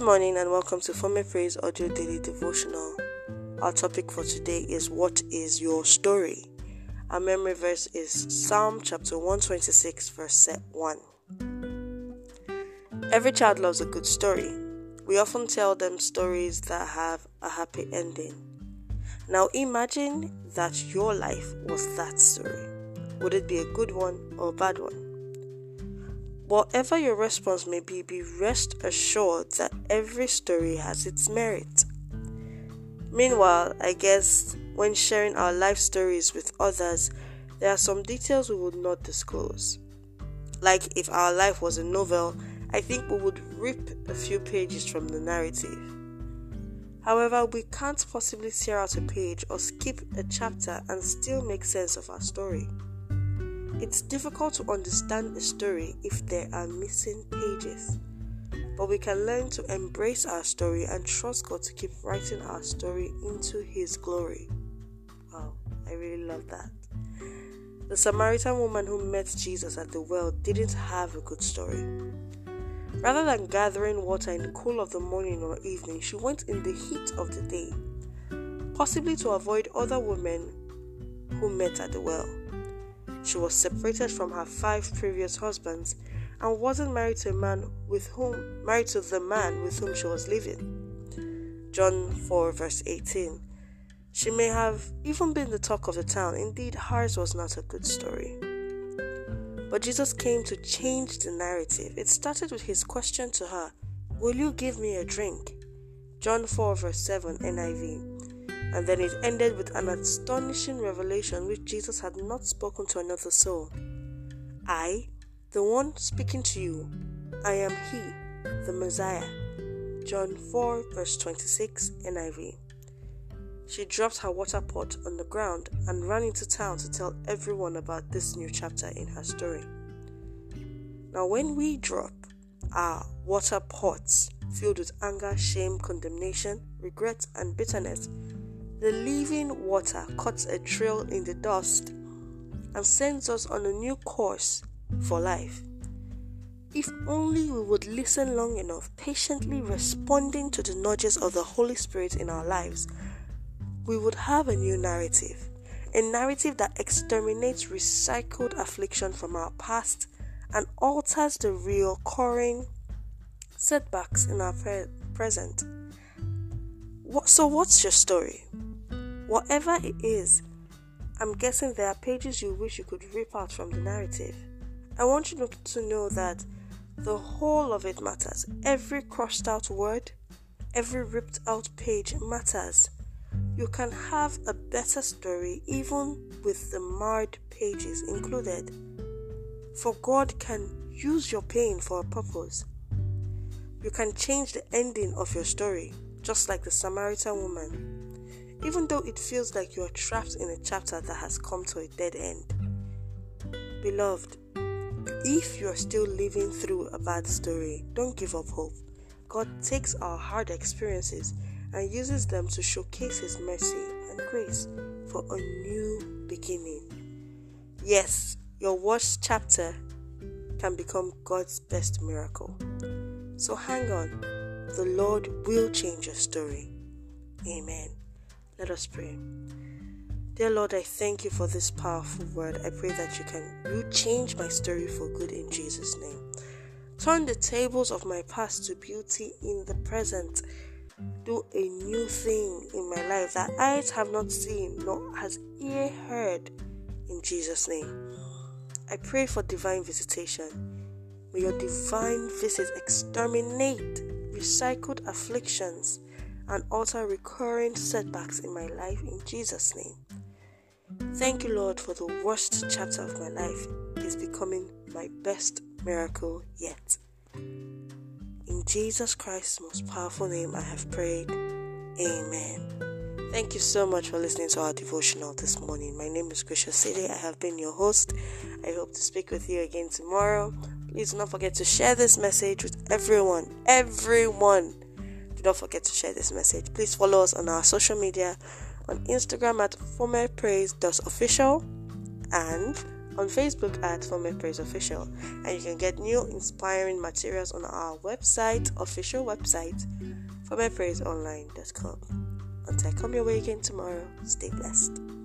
Good morning and welcome to Former Praise Audio Daily Devotional. Our topic for today is What is your story? Our memory verse is Psalm chapter 126, verse 1. Every child loves a good story. We often tell them stories that have a happy ending. Now imagine that your life was that story. Would it be a good one or a bad one? Whatever your response may be, be rest assured that every story has its merit. Meanwhile, I guess when sharing our life stories with others, there are some details we would not disclose. Like if our life was a novel, I think we would rip a few pages from the narrative. However, we can't possibly tear out a page or skip a chapter and still make sense of our story. It's difficult to understand a story if there are missing pages. But we can learn to embrace our story and trust God to keep writing our story into His glory. Wow, I really love that. The Samaritan woman who met Jesus at the well didn't have a good story. Rather than gathering water in the cool of the morning or evening, she went in the heat of the day, possibly to avoid other women who met at the well. She was separated from her five previous husbands and wasn't married to a man with whom married to the man with whom she was living. John 4 verse 18. She may have even been the talk of the town. Indeed, hers was not a good story. But Jesus came to change the narrative. It started with his question to her, Will you give me a drink? John 4 verse 7 NIV. And then it ended with an astonishing revelation which Jesus had not spoken to another soul. I, the one speaking to you, I am He, the Messiah. John 4, verse 26, NIV. She dropped her water pot on the ground and ran into town to tell everyone about this new chapter in her story. Now, when we drop our water pots filled with anger, shame, condemnation, regret, and bitterness, the living water cuts a trail in the dust and sends us on a new course for life. If only we would listen long enough, patiently responding to the nudges of the Holy Spirit in our lives, we would have a new narrative. A narrative that exterminates recycled affliction from our past and alters the recurring setbacks in our pre- present. What, so, what's your story? Whatever it is, I'm guessing there are pages you wish you could rip out from the narrative. I want you to know that the whole of it matters. Every crossed out word, every ripped out page matters. You can have a better story even with the marred pages included. For God can use your pain for a purpose. You can change the ending of your story, just like the Samaritan woman even though it feels like you are trapped in a chapter that has come to a dead end. Beloved, if you are still living through a bad story, don't give up hope. God takes our hard experiences and uses them to showcase His mercy and grace for a new beginning. Yes, your worst chapter can become God's best miracle. So hang on, the Lord will change your story. Amen. Let us pray. Dear Lord, I thank you for this powerful word. I pray that you can you change my story for good in Jesus' name. Turn the tables of my past to beauty in the present. Do a new thing in my life that eyes have not seen, nor has ear heard. In Jesus' name. I pray for divine visitation. May your divine visit exterminate recycled afflictions and alter recurring setbacks in my life in Jesus' name. Thank you, Lord, for the worst chapter of my life is becoming my best miracle yet. In Jesus Christ's most powerful name, I have prayed. Amen. Thank you so much for listening to our devotional this morning. My name is Krisha City. I have been your host. I hope to speak with you again tomorrow. Please do not forget to share this message with everyone. Everyone do not forget to share this message. Please follow us on our social media on Instagram at formerpraise.official and on Facebook at Former Official, and you can get new inspiring materials on our website, official website, formerpraiseonline.com. Until I come your way again tomorrow, stay blessed.